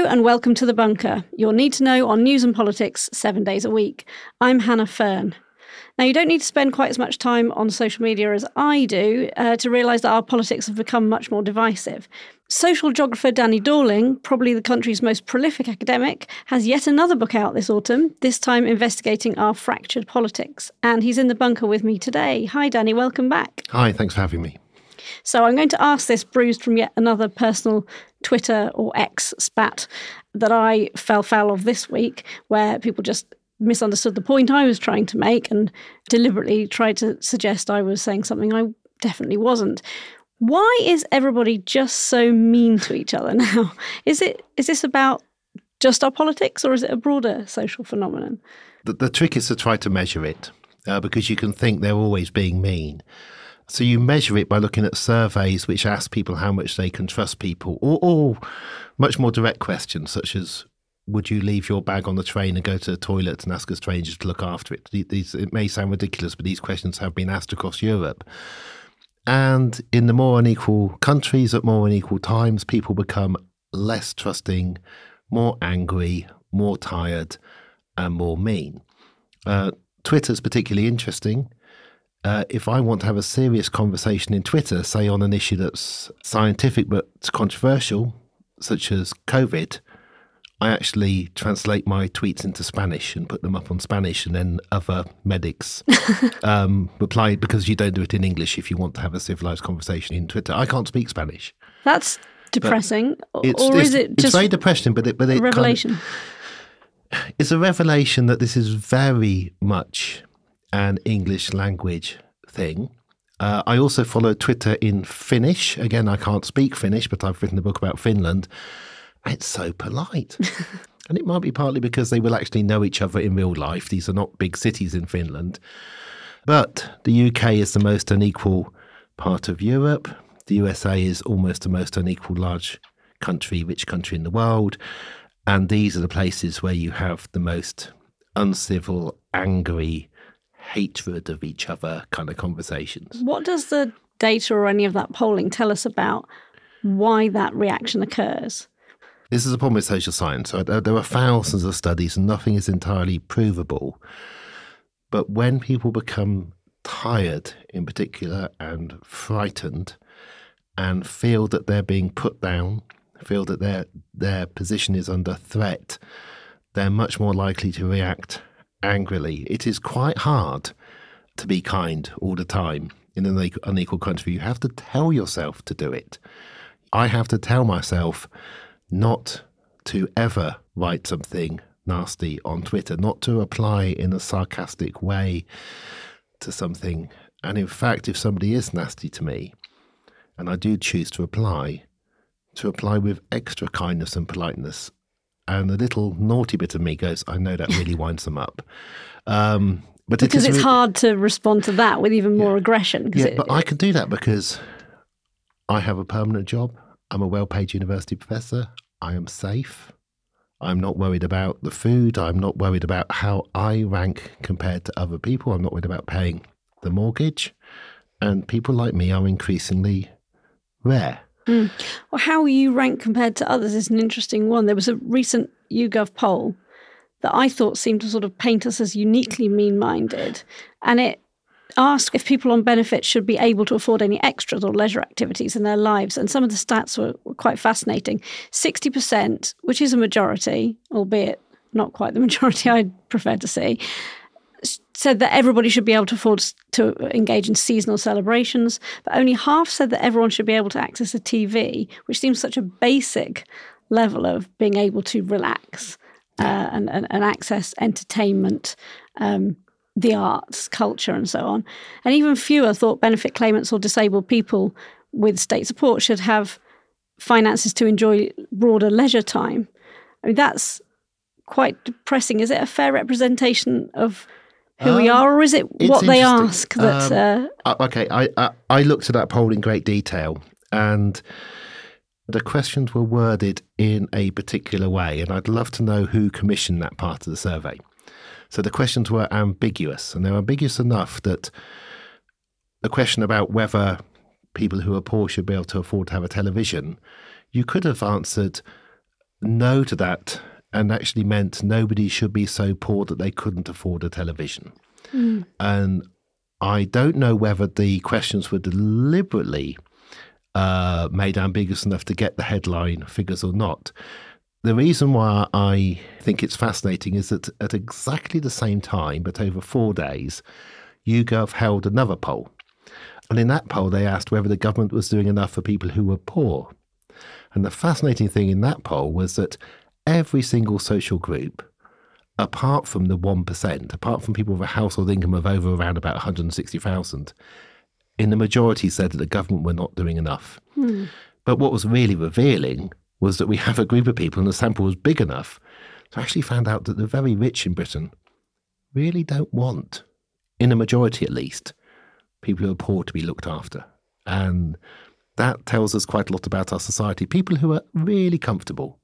Hello and welcome to The Bunker, your need to know on news and politics seven days a week. I'm Hannah Fearn. Now, you don't need to spend quite as much time on social media as I do uh, to realise that our politics have become much more divisive. Social geographer Danny Dorling, probably the country's most prolific academic, has yet another book out this autumn, this time investigating our fractured politics. And he's in the bunker with me today. Hi, Danny, welcome back. Hi, thanks for having me. So I'm going to ask this bruised from yet another personal Twitter or X spat that I fell foul of this week, where people just misunderstood the point I was trying to make and deliberately tried to suggest I was saying something I definitely wasn't. Why is everybody just so mean to each other now? Is it is this about just our politics or is it a broader social phenomenon? The, the trick is to try to measure it uh, because you can think they're always being mean. So you measure it by looking at surveys which ask people how much they can trust people, or, or much more direct questions such as would you leave your bag on the train and go to the toilet and ask a stranger to look after it? These, it may sound ridiculous, but these questions have been asked across Europe. And in the more unequal countries at more unequal times, people become less trusting, more angry, more tired, and more mean. Uh, Twitter's particularly interesting uh, if I want to have a serious conversation in Twitter, say on an issue that's scientific but controversial, such as COVID, I actually translate my tweets into Spanish and put them up on Spanish, and then other medics um, reply because you don't do it in English if you want to have a civilized conversation in Twitter. I can't speak Spanish. That's depressing, it's, or it's, is it it's very depressing? But it, but it revelation? Kind of, it's a revelation that this is very much an English language thing. Uh, I also follow Twitter in Finnish. Again, I can't speak Finnish, but I've written a book about Finland. It's so polite. and it might be partly because they will actually know each other in real life. These are not big cities in Finland. But the UK is the most unequal part of Europe. The USA is almost the most unequal large country, rich country in the world. And these are the places where you have the most uncivil, angry, hatred of each other kind of conversations. What does the data or any of that polling tell us about why that reaction occurs? This is a problem with social science. Uh, there are thousands of studies and nothing is entirely provable. But when people become tired, in particular, and frightened, and feel that they're being put down, feel that their their position is under threat, they're much more likely to react angrily. It is quite hard to be kind all the time in an unequal country. You have to tell yourself to do it. I have to tell myself not to ever write something nasty on Twitter, not to apply in a sarcastic way to something. And in fact, if somebody is nasty to me, and I do choose to apply, to apply with extra kindness and politeness and the little naughty bit of me goes, I know that really winds them up. Um, but because it it's hard to respond to that with even more yeah. aggression. Yeah, it, but I can do that because I have a permanent job. I'm a well-paid university professor. I am safe. I'm not worried about the food. I'm not worried about how I rank compared to other people. I'm not worried about paying the mortgage. And people like me are increasingly rare. Mm. Well, how you rank compared to others is an interesting one. There was a recent YouGov poll that I thought seemed to sort of paint us as uniquely mean minded. And it asked if people on benefits should be able to afford any extras or leisure activities in their lives. And some of the stats were, were quite fascinating. 60%, which is a majority, albeit not quite the majority I'd prefer to see, said that everybody should be able to afford to engage in seasonal celebrations, but only half said that everyone should be able to access a TV, which seems such a basic level of being able to relax uh, and, and, and, access entertainment, um, the arts, culture, and so on. And even fewer thought benefit claimants or disabled people with state support should have finances to enjoy broader leisure time. I mean, that's quite depressing. Is it a fair representation of who um, we are, or is it what they ask? That um, uh, uh, okay, I, I I looked at that poll in great detail, and the questions were worded in a particular way, and I'd love to know who commissioned that part of the survey. So the questions were ambiguous, and they're ambiguous enough that the question about whether people who are poor should be able to afford to have a television, you could have answered no to that and actually meant nobody should be so poor that they couldn't afford a television. Mm. And I don't know whether the questions were deliberately uh, made ambiguous enough to get the headline figures or not. The reason why I think it's fascinating is that at exactly the same time, but over four days, YouGov held another poll. And in that poll, they asked whether the government was doing enough for people who were poor. And the fascinating thing in that poll was that every single social group, apart from the 1%, apart from people with a household income of over around about 160,000, in the majority said that the government were not doing enough. Hmm. But what was really revealing was that we have a group of people, and the sample was big enough to actually find out that the very rich in Britain really don't want, in a majority at least, people who are poor to be looked after. And that tells us quite a lot about our society. People who are really comfortable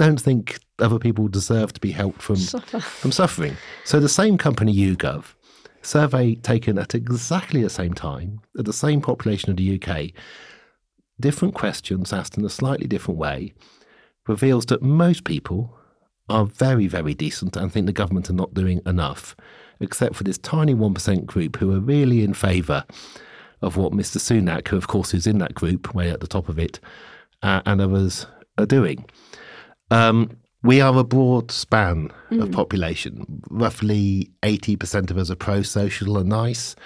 don't think other people deserve to be helped from, Suffer. from suffering. So the same company, YouGov, survey taken at exactly the same time, at the same population of the UK, different questions asked in a slightly different way reveals that most people are very, very decent and think the government are not doing enough, except for this tiny 1% group who are really in favour of what Mr. Sunak, who of course is in that group, way at the top of it, uh, and others are doing. Um, we are a broad span mm. of population. Roughly 80% of us are pro social and nice.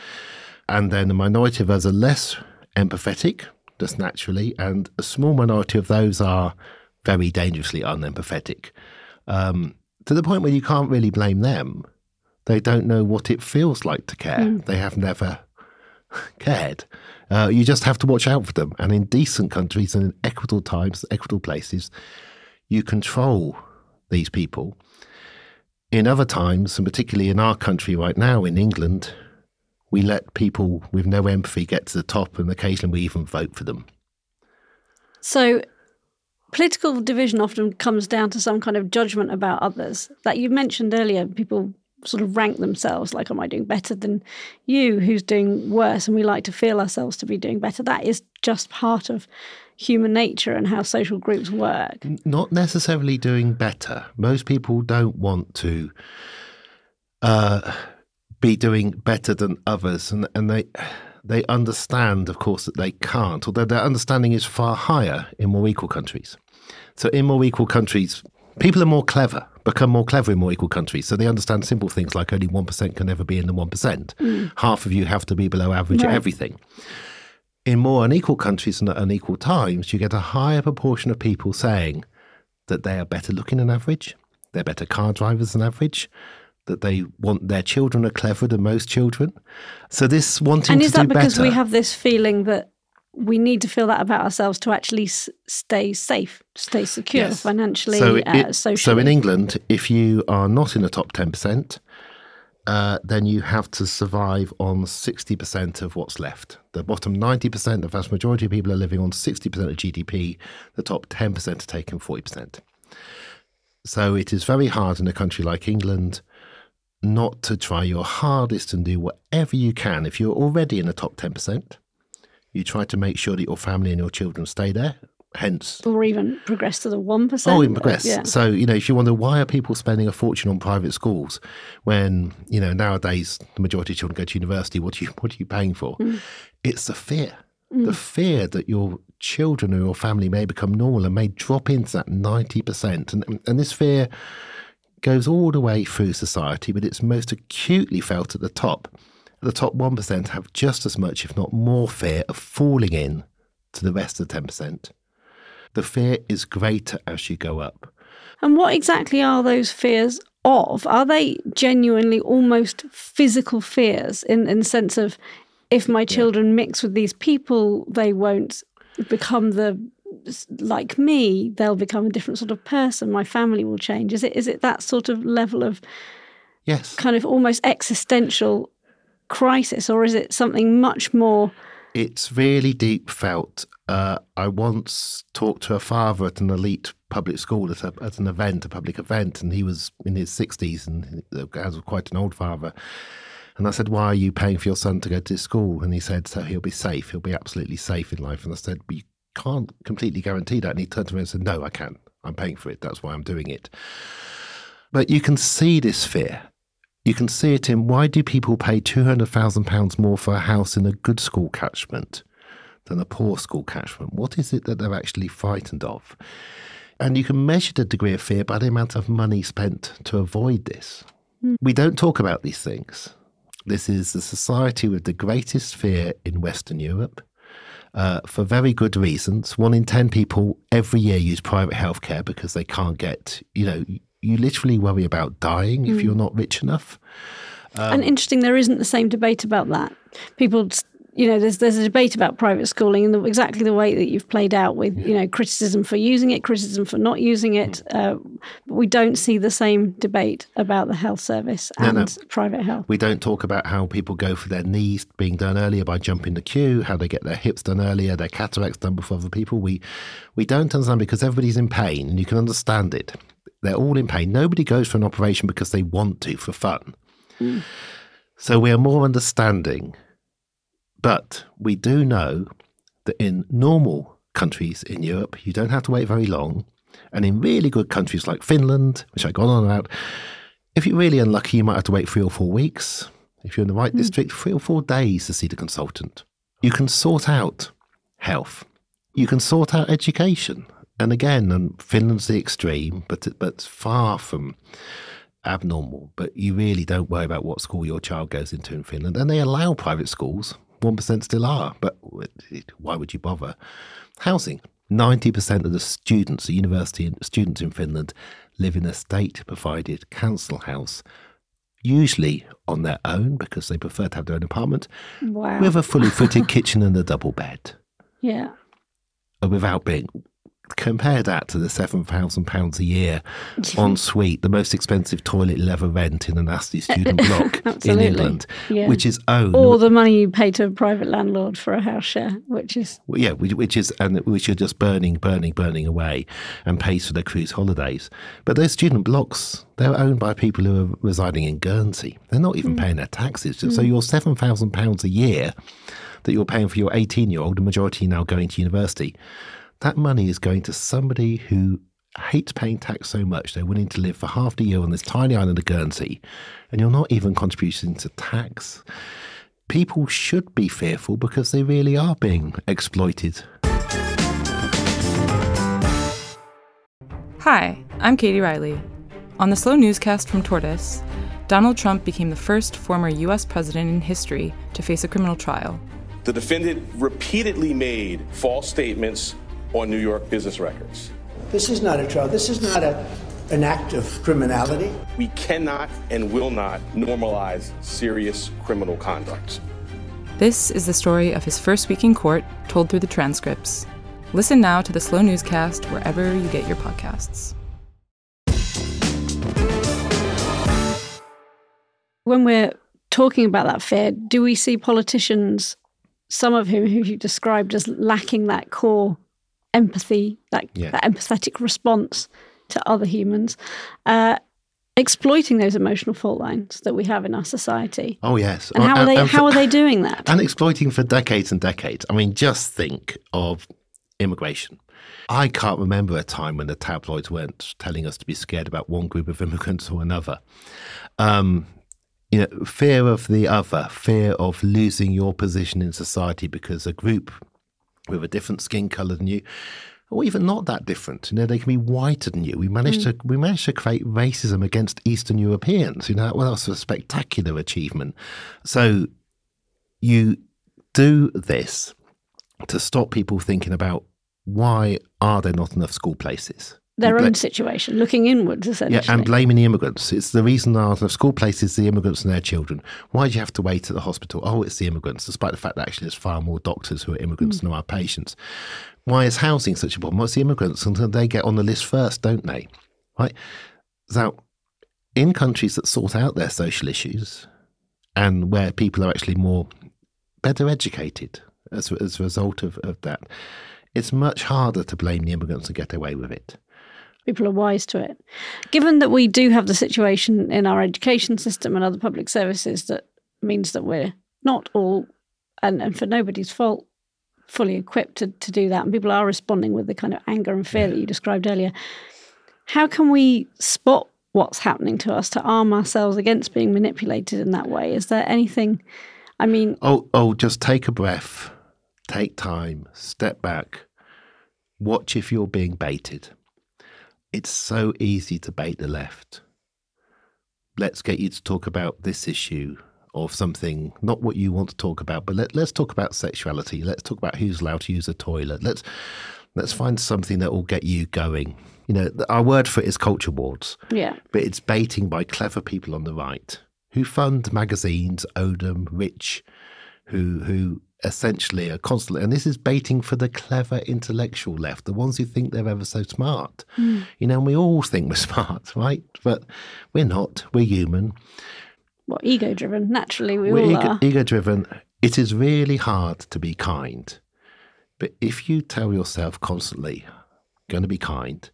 And then a minority of us are less empathetic, just naturally, and a small minority of those are very dangerously unempathetic. Um, to the point where you can't really blame them. They don't know what it feels like to care. Mm. They have never cared. Uh, you just have to watch out for them. And in decent countries and in equitable times, equitable places, you control these people. In other times, and particularly in our country right now, in England, we let people with no empathy get to the top, and occasionally we even vote for them. So, political division often comes down to some kind of judgment about others. That you mentioned earlier, people sort of rank themselves like, Am I doing better than you? Who's doing worse? And we like to feel ourselves to be doing better. That is just part of human nature and how social groups work. Not necessarily doing better. Most people don't want to. Uh, be doing better than others, and and they they understand, of course, that they can't. Although their understanding is far higher in more equal countries. So in more equal countries, people are more clever, become more clever in more equal countries. So they understand simple things like only one percent can never be in the one percent. Mm. Half of you have to be below average right. at everything. In more unequal countries and at unequal times, you get a higher proportion of people saying that they are better looking than average, they're better car drivers than average, that they want their children are cleverer than most children. So this wanting to be. and is that because better, we have this feeling that we need to feel that about ourselves to actually s- stay safe, stay secure yes. financially, so it, uh, socially. So in England, if you are not in the top ten percent, uh, then you have to survive on 60% of what's left. The bottom 90%, the vast majority of people are living on 60% of GDP. The top 10% are taking 40%. So it is very hard in a country like England not to try your hardest and do whatever you can. If you're already in the top 10%, you try to make sure that your family and your children stay there. Hence, or even progress to the one percent. Oh, even progress. Yeah. So you know, if you wonder why are people spending a fortune on private schools when you know nowadays the majority of children go to university? What are you what are you paying for? Mm. It's the fear, mm. the fear that your children or your family may become normal and may drop into that ninety percent, and and this fear goes all the way through society, but it's most acutely felt at the top. The top 1% have just as much, if not more, fear of falling in to the rest of the 10%. The fear is greater as you go up. And what exactly are those fears of? Are they genuinely almost physical fears in, in the sense of if my children yeah. mix with these people, they won't become the like me, they'll become a different sort of person. My family will change. Is it is it that sort of level of yes, kind of almost existential crisis, or is it something much more? It's really deep felt. Uh, I once talked to a father at an elite public school at, a, at an event, a public event, and he was in his sixties and was quite an old father. And I said, Why are you paying for your son to go to school? And he said, So he'll be safe. He'll be absolutely safe in life. And I said, you can't completely guarantee that. And he turned to me and said, No, I can. I'm paying for it. That's why I'm doing it. But you can see this fear. You can see it in why do people pay £200,000 more for a house in a good school catchment than a poor school catchment? What is it that they're actually frightened of? And you can measure the degree of fear by the amount of money spent to avoid this. Mm. We don't talk about these things. This is the society with the greatest fear in Western Europe. Uh, for very good reasons. One in 10 people every year use private healthcare because they can't get, you know, you literally worry about dying mm. if you're not rich enough. Um, and interesting, there isn't the same debate about that. People you know, there's there's a debate about private schooling and the, exactly the way that you've played out with yeah. you know criticism for using it, criticism for not using it. Uh, but we don't see the same debate about the health service and no, no. private health. We don't talk about how people go for their knees being done earlier by jumping the queue, how they get their hips done earlier, their cataracts done before other people. We we don't understand because everybody's in pain and you can understand it. They're all in pain. Nobody goes for an operation because they want to for fun. Mm. So we are more understanding but we do know that in normal countries in Europe, you don't have to wait very long. And in really good countries like Finland, which I got on about, if you're really unlucky, you might have to wait three or four weeks. If you're in the right mm. district, three or four days to see the consultant. You can sort out health. You can sort out education. And again, and Finland's the extreme, but but far from abnormal. But you really don't worry about what school your child goes into in Finland. And they allow private schools 1% still are, but why would you bother? Housing. 90% of the students, the university students in Finland, live in a state provided council house, usually on their own because they prefer to have their own apartment, wow. with a fully fitted kitchen and a double bed. Yeah. Without being compare that to the seven thousand pounds a year en suite, the most expensive toilet you'll ever rent in a nasty student block in England, yeah. which is owned, or the money you pay to a private landlord for a house share, which is yeah, which is and which you're just burning, burning, burning away, and pays for their cruise holidays. But those student blocks, they're owned by people who are residing in Guernsey. They're not even mm. paying their taxes, mm. so your seven thousand pounds a year that you're paying for your eighteen-year-old, the majority now going to university that money is going to somebody who hates paying tax so much they're willing to live for half the year on this tiny island of Guernsey, and you're not even contributing to tax. People should be fearful because they really are being exploited. Hi, I'm Katie Riley. On the Slow Newscast from Tortoise, Donald Trump became the first former U.S. president in history to face a criminal trial. The defendant repeatedly made false statements on New York business records. This is not a trial. This is not a, an act of criminality. We cannot and will not normalize serious criminal conduct. This is the story of his first week in court, told through the transcripts. Listen now to the Slow Newscast wherever you get your podcasts. When we're talking about that fear, do we see politicians, some of whom who you described as lacking that core empathy, that, yeah. that empathetic response to other humans, uh, exploiting those emotional fault lines that we have in our society. Oh yes, and how are they? how are they doing that? And exploiting for decades and decades. I mean, just think of immigration. I can't remember a time when the tabloids weren't telling us to be scared about one group of immigrants or another. Um, you know, fear of the other, fear of losing your position in society because a group with a different skin color than you, or even not that different. You know, they can be whiter than you. We managed mm. to we managed to create racism against Eastern Europeans. You know, well, that's a spectacular achievement. So you do this to stop people thinking about why are there not enough school places? Their own situation, looking inwards, essentially. Yeah, and blaming the immigrants. It's the reason our school places the immigrants and their children. Why do you have to wait at the hospital? Oh, it's the immigrants, despite the fact that actually there's far more doctors who are immigrants mm. than our patients. Why is housing such a problem? What's the immigrants? And they get on the list first, don't they? Right? So, in countries that sort out their social issues and where people are actually more better educated as, as a result of, of that, it's much harder to blame the immigrants and get away with it people are wise to it. Given that we do have the situation in our education system and other public services that means that we're not all, and, and for nobody's fault, fully equipped to, to do that, and people are responding with the kind of anger and fear that you described earlier. How can we spot what's happening to us to arm ourselves against being manipulated in that way? Is there anything? I mean, Oh, oh, just take a breath, take time, step back, watch if you're being baited. It's so easy to bait the left. Let's get you to talk about this issue or something, not what you want to talk about, but let, let's talk about sexuality. Let's talk about who's allowed to use a toilet. Let's let's find something that will get you going. You know, our word for it is culture wars yeah, but it's baiting by clever people on the right who fund magazines, Odom, Rich, who who essentially are constantly, and this is baiting for the clever intellectual left, the ones who think they're ever so smart. Hmm. You know, and we all think we're smart, right? But we're not. We're human. well, ego driven. Naturally, we We're all ego, are. ego driven. It is really hard to be kind. But if you tell yourself constantly, going to be kind,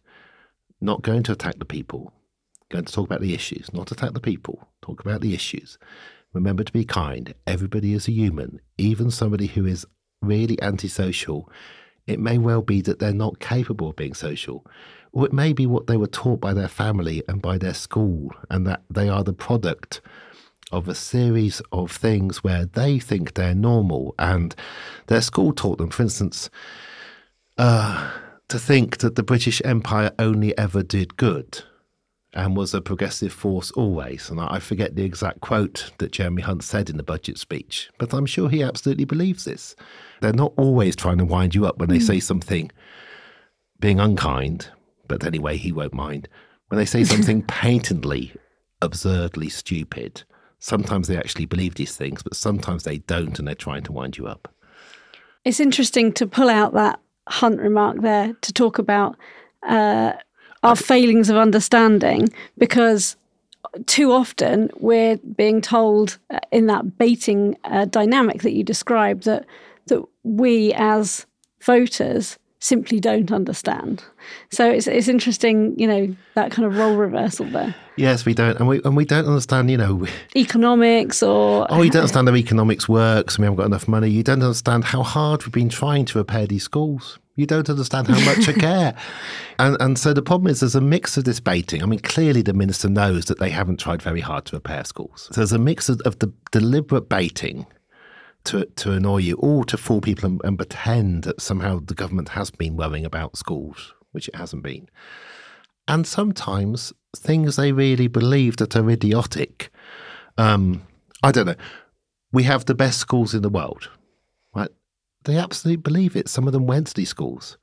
not going to attack the people, going to talk about the issues, not attack the people, talk about the issues. Remember to be kind. Everybody is a human, even somebody who is really antisocial. It may well be that they're not capable of being social, or it may be what they were taught by their family and by their school, and that they are the product of a series of things where they think they're normal and their school taught them, for instance, uh, to think that the British Empire only ever did good and was a progressive force always. And I forget the exact quote that Jeremy Hunt said in the budget speech, but I'm sure he absolutely believes this. They're not always trying to wind you up when they say something being unkind, but anyway, he won't mind. When they say something patently, absurdly stupid, sometimes they actually believe these things, but sometimes they don't and they're trying to wind you up. It's interesting to pull out that Hunt remark there to talk about uh, our failings of understanding because too often we're being told uh, in that baiting uh, dynamic that you described that that we as voters simply don't understand. So it's it's interesting, you know, that kind of role reversal there. Yes, we don't, and we and we don't understand. You know, Economics or oh, you don't understand how economics works, and we haven't got enough money. You don't understand how hard we've been trying to repair these schools. You don't understand how much I care, and and so the problem is there's a mix of this baiting. I mean, clearly the minister knows that they haven't tried very hard to repair schools. So there's a mix of, of the deliberate baiting to to annoy you, or to fool people and, and pretend that somehow the government has been worrying about schools, which it hasn't been. And sometimes things they really believe that are idiotic. Um, I don't know. We have the best schools in the world, right? They absolutely believe it. Some of them went to these schools.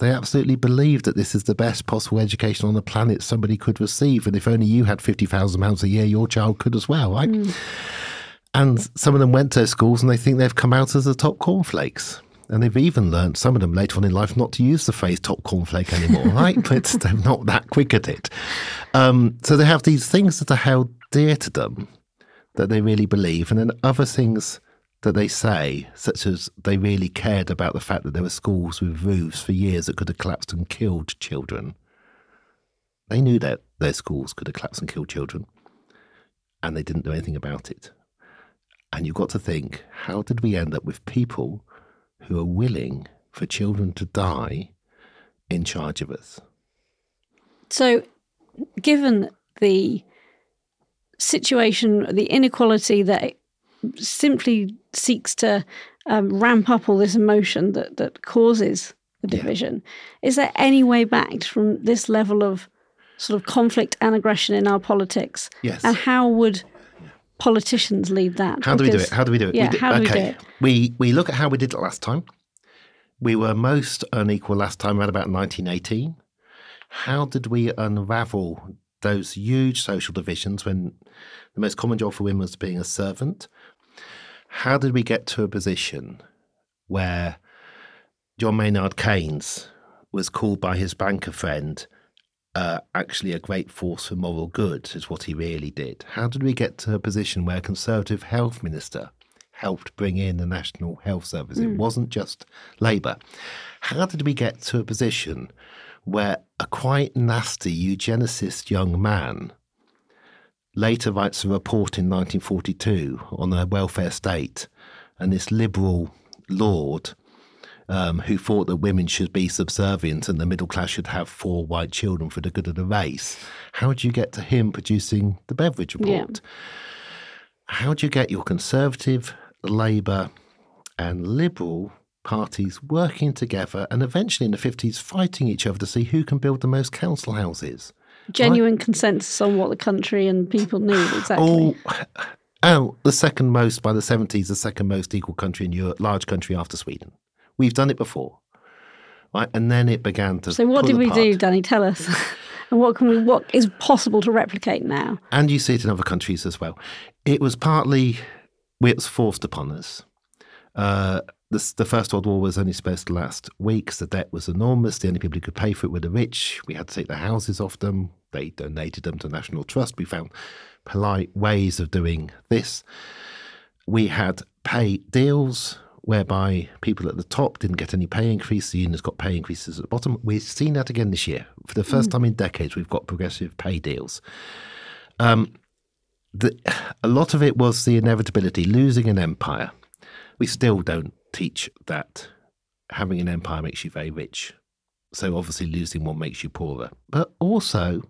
They absolutely believe that this is the best possible education on the planet somebody could receive. And if only you had £50,000 a year, your child could as well, right? And some of them went to those schools and they think they've come out as the top cornflakes. And they've even learned, some of them later on in life, not to use the phrase top cornflake anymore, right? But they're not that quick at it. Um, so they have these things that are held dear to them that they really believe, and then other things that they say, such as they really cared about the fact that there were schools with roofs for years that could have collapsed and killed children. They knew that their schools could have collapsed and killed children, and they didn't do anything about it. And you've got to think, how did we end up with people who are willing for children to die in charge of us? So, given the situation, the inequality that simply seeks to um, ramp up all this emotion that, that causes the division, is there any way back from this level of sort of conflict and aggression in our politics? Yes. And how would politicians lead that? How do we do it? How do we do it? Yeah, we do, how do we do okay. it? We we look at how we did it last time. We were most unequal last time around about 1918. How did we unravel those huge social divisions when the most common job for women was being a servant? How did we get to a position where John Maynard Keynes was called by his banker friend uh, actually a great force for moral good, is what he really did. How did we get to a position where a Conservative health minister helped bring in the National Health Service? It wasn't just Labour. How did we get to a position where a quite nasty eugenicist young man later writes a report in 1942 on a welfare state, and this liberal lord um, who thought that women should be subservient and the middle class should have four white children for the good of the race. How do you get to him producing the Beveridge report? Yeah. How do you get your Conservative, Labour, and Liberal parties working together and eventually in the 50s fighting each other to see who can build the most council houses? Genuine consensus on what the country and people need, exactly. Oh, oh, the second most by the 70s, the second most equal country in Europe, large country after Sweden. We've done it before. Right? And then it began to. So, what did we apart. do, Danny? Tell us. and what can we? What is possible to replicate now? And you see it in other countries as well. It was partly, it was forced upon us. Uh, the, the First World War was only supposed to last weeks. The debt was enormous. The only people who could pay for it were the rich. We had to take their houses off them. They donated them to National Trust. We found polite ways of doing this. We had pay deals whereby people at the top didn't get any pay increase. The unions got pay increases at the bottom. We've seen that again this year. For the first time in decades, we've got progressive pay deals. Um, the, a lot of it was the inevitability, losing an empire. We still don't teach that having an empire makes you very rich. So obviously losing one makes you poorer. But also,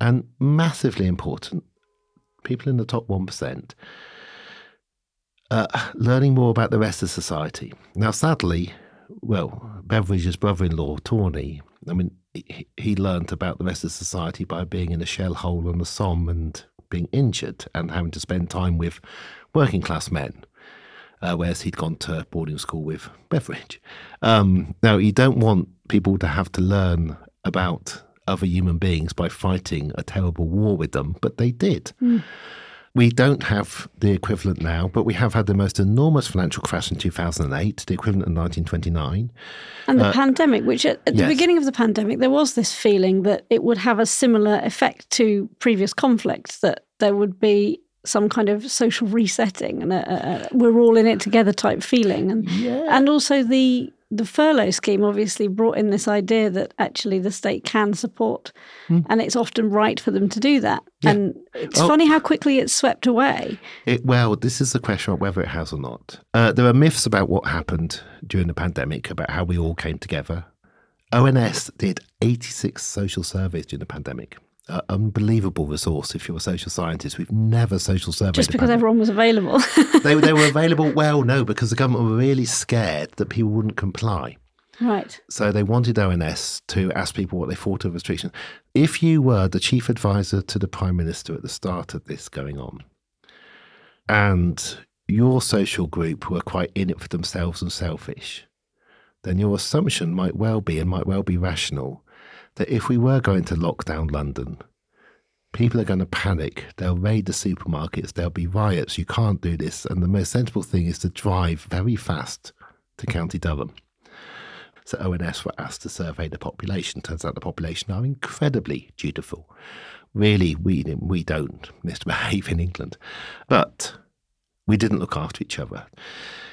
and massively important, people in the top 1%, uh, learning more about the rest of society. Now, sadly, well, Beveridge's brother in law, Tawney, I mean, he, learned about the rest of society by being in a shell hole on the Somme and being injured and having to spend time with working class men. Uh, whereas he'd gone to boarding school with Beveridge. Um, now, you don't want people to have to learn about other human beings by fighting a terrible war with them, but they did. We don't have the equivalent now, but we have had the most enormous financial crash in 2008, the equivalent in 1929. And the uh, pandemic, which at, at the yes. beginning of the pandemic, there was this feeling that it would have a similar effect to previous conflicts, that there would be some kind of social resetting and a, a, we're all in it together type feeling. And, and also the the furlough scheme obviously brought in this idea that actually the state can support and it's often right for them to do that. And it's Oh. funny how quickly it's swept away. It, well, this is the question of whether it has or not. Uh, there are myths about what happened during the pandemic, about how we all came together. ONS did 86 social surveys during the pandemic. Uh, unbelievable resource if you're a social scientist. We've never social surveyed. Just because everyone was available. they, they were available. Well, no, because the government were really scared that people wouldn't comply. right. So they wanted ONS to ask people what they thought of restrictions. If you were the chief advisor to the prime minister at the start of this going on, and your social group were quite in it for themselves and selfish, then your assumption might well be and might well be rational that if we were going to lock down London, people are going to panic. They'll raid the supermarkets. There'll be riots. You can't do this. And the most sensible thing is to drive very fast to County Durham. So ONS were asked to survey the population. Turns out the population are incredibly dutiful. Really, we we don't misbehave in England, but we didn't look after each other.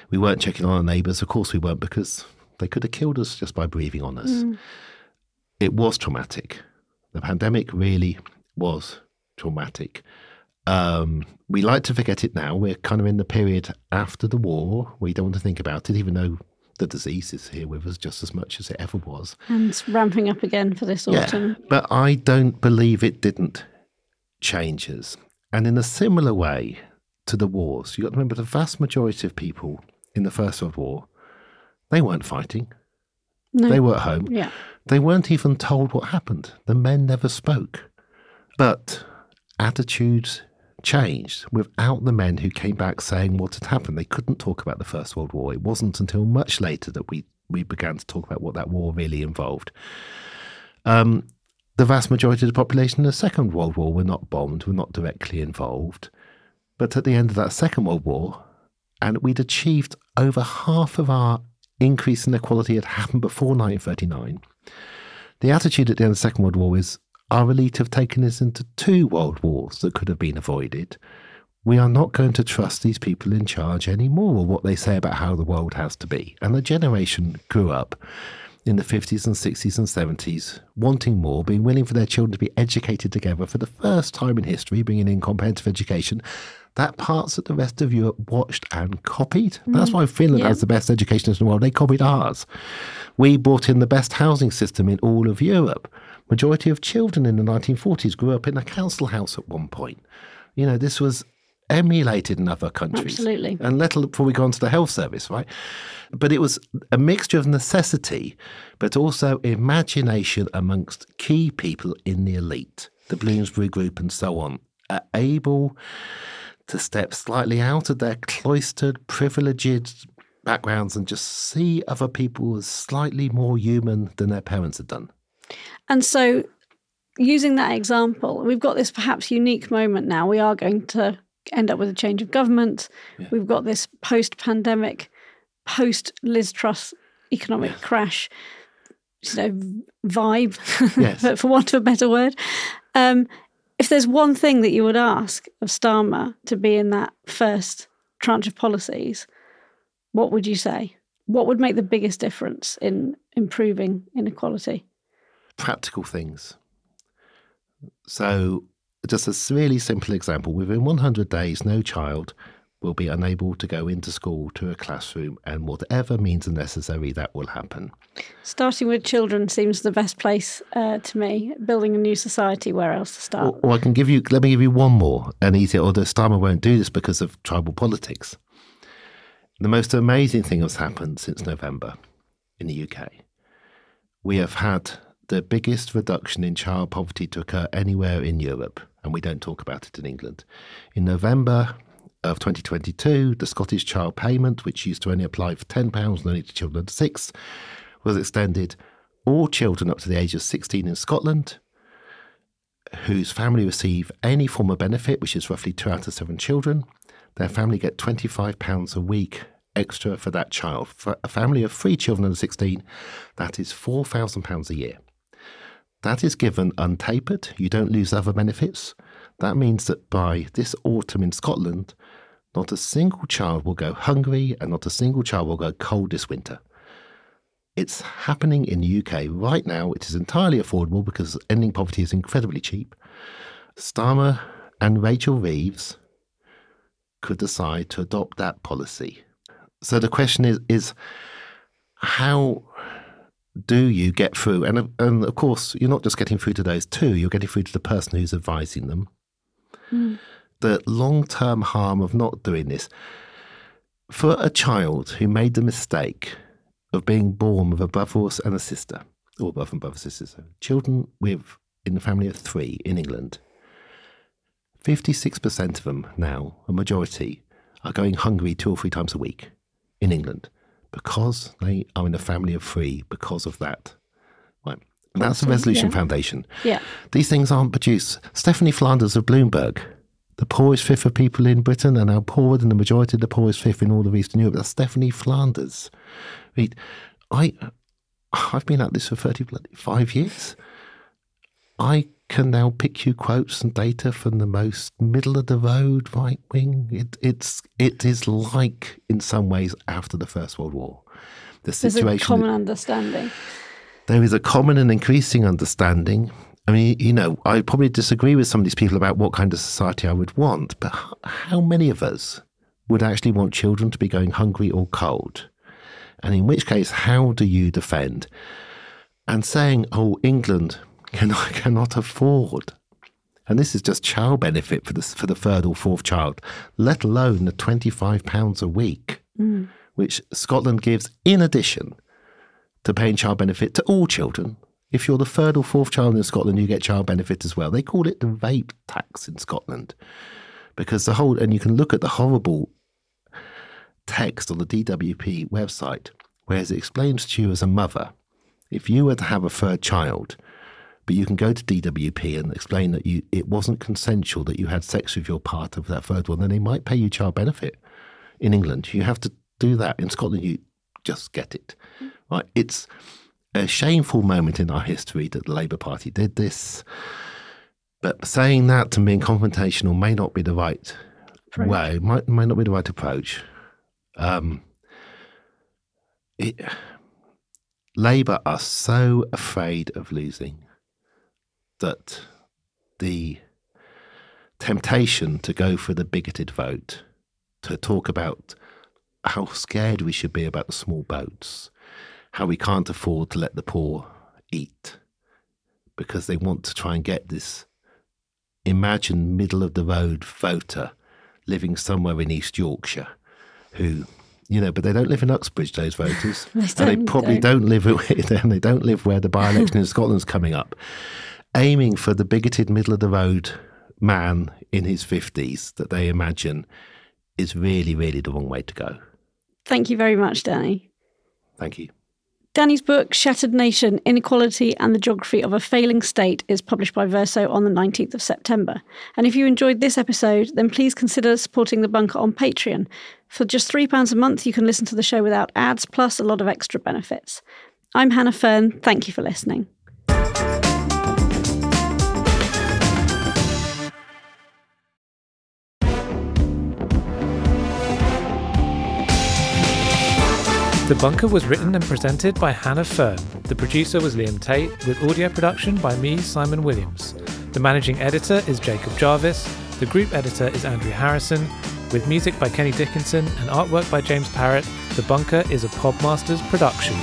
We weren't checking on our neighbours. Of course, we weren't because they could have killed us just by breathing on us. Mm. It was traumatic. The pandemic really was traumatic. Um, we like to forget it now. We're kind of in the period after the war. We don't want to think about it, even though the disease is here with us just as much as it ever was. And ramping up again for this autumn. But I don't believe it didn't change us. And in a similar way to the wars, you've got to remember the vast majority of people in the First World War, they weren't fighting. No. They were at home. Yeah. They weren't even told what happened. The men never spoke. But attitudes changed without the men who came back saying what had happened. They couldn't talk about the First World War. It wasn't until much later that we, we began to talk about what that war really involved. Um, the vast majority of the population in the Second World War were not bombed, were not directly involved. But at the end of that Second World War, and we'd achieved over half of our increase in equality had happened before 1939. The attitude at the end of the Second World War is our elite have taken us into two world wars that could have been avoided. We are not going to trust these people in charge anymore or what they say about how the world has to be. And the generation grew up in the 50s and 60s and 70s, wanting more, being willing for their children to be educated together for the first time in history, bringing in comprehensive education. That parts that the rest of Europe watched and copied. That's mm-hmm. why Finland Yeah. has the best education in the world. They copied ours. We brought in the best housing system in all of Europe. Majority of children in the 1940s grew up in a council house at one point. You know, this was emulated in other countries. Absolutely. And let alone before we go on to the health service, right? But it was a mixture of necessity, but also imagination amongst key people in the elite, the Bloomsbury Group and so on, are able to step slightly out of their cloistered, privileged backgrounds and just see other people as slightly more human than their parents had done. And so, using that example, we've got this perhaps unique moment now. We are going to end up with a change of government. We've got this post pandemic, post Liz Truss economic crash, you know, vibe, Yes. for- for want of a better word. Um, if there's one thing that you would ask of Starmer to be in that first tranche of policies, what would you say? What would make the biggest difference in improving inequality? practical things. So, just a really simple example within 100 days, no child will be unable to go into school to a classroom, and whatever means are necessary, that will happen. Starting with children seems the best place uh, to me. Building a new society, where else to start? Or, or I can give you, let me give you one more, and easier, although Starmer won't do this because of tribal politics. The most amazing thing has happened since November in the UK. We have had the biggest reduction in child poverty to occur anywhere in Europe, and we don't talk about it in England. In November of 2022, the Scottish Child Payment, which used to only apply for £10 and only to children under six, was extended all children up to the age of 16 in Scotland whose family receive any form of benefit, which is roughly two out of seven children, their family get £25 a week extra for that child. For a family of three children under 16, that is £4,000 a year. That is given untapered. You don't lose other benefits. That means that by this autumn in Scotland, not a single child will go hungry and not a single child will go cold this winter. It's happening in the UK right now. It is entirely affordable because ending poverty is incredibly cheap. Starmer and Rachel Reeves could decide to adopt that policy. So the question is, is how do you get through? And, and of course, you're not just getting through to those two, you're getting through to the person who's advising them. Hmm. The long term harm of not doing this. For a child who made the mistake of being born with a brother and a sister, or brother and brother sisters, children with in the family of three in England, 56% of them now, a majority, are going hungry two or three times a week in England because they are in a family of three because of that. Right. That's the Resolution yeah. Foundation. Yeah. These things aren't produced. Stephanie Flanders of Bloomberg, the poorest fifth of people in Britain are now poorer than the majority of the poorest fifth in all of Eastern Europe. That's Stephanie Flanders. I, I've been at this for 35 years. I can now pick you quotes and data from the most middle of the road right wing. It, it's it is like in some ways after the First World War. The There's a situation common understanding. there is a common and increasing understanding. I mean, you know, I probably disagree with some of these people about what kind of society I would want, but how many of us would actually want children to be going hungry or cold? And in which case, how do you defend? And saying, oh, England cannot, cannot afford. And this is just child benefit for the, for the third or fourth child, let alone the £25 a week, mm. which Scotland gives in addition to paying child benefit to all children. If you're the third or fourth child in Scotland, you get child benefit as well. They call it the vape tax in Scotland because the whole, and you can look at the horrible text on the DWP website, where it explains to you as a mother, if you were to have a third child, but you can go to DWP and explain that you it wasn't consensual that you had sex with your partner of that third one, then they might pay you child benefit. In England, you have to do that. In Scotland, you just get it. Right? It's a shameful moment in our history that the Labour Party did this. But saying that and being confrontational may not be the right way, might, might not be the right approach. Um, it, Labour are so afraid of losing that the temptation to go for the bigoted vote, to talk about how scared we should be about the small boats, how we can't afford to let the poor eat, because they want to try and get this imagined middle of the road voter living somewhere in East Yorkshire who you know, but they don't live in Uxbridge. Those voters, They and they probably don't. don't live. And they don't live where the by-election in Scotland's coming up. Aiming for the bigoted middle of the road man in his fifties that they imagine is really, really the wrong way to go. Thank you very much, Danny. Thank you. Danny's book, Shattered Nation Inequality and the Geography of a Failing State, is published by Verso on the 19th of September. And if you enjoyed this episode, then please consider supporting The Bunker on Patreon. For just £3 a month, you can listen to the show without ads, plus a lot of extra benefits. I'm Hannah Fearn. Thank you for listening. The Bunker was written and presented by Hannah Fearn. The producer was Liam Tait, with audio production by me, Simon Williams. The managing editor is Jacob Jarvis. The group editor is Andrew Harrison. With music by Kenny Dickinson and artwork by James Parrott, The Bunker is a Podmasters production.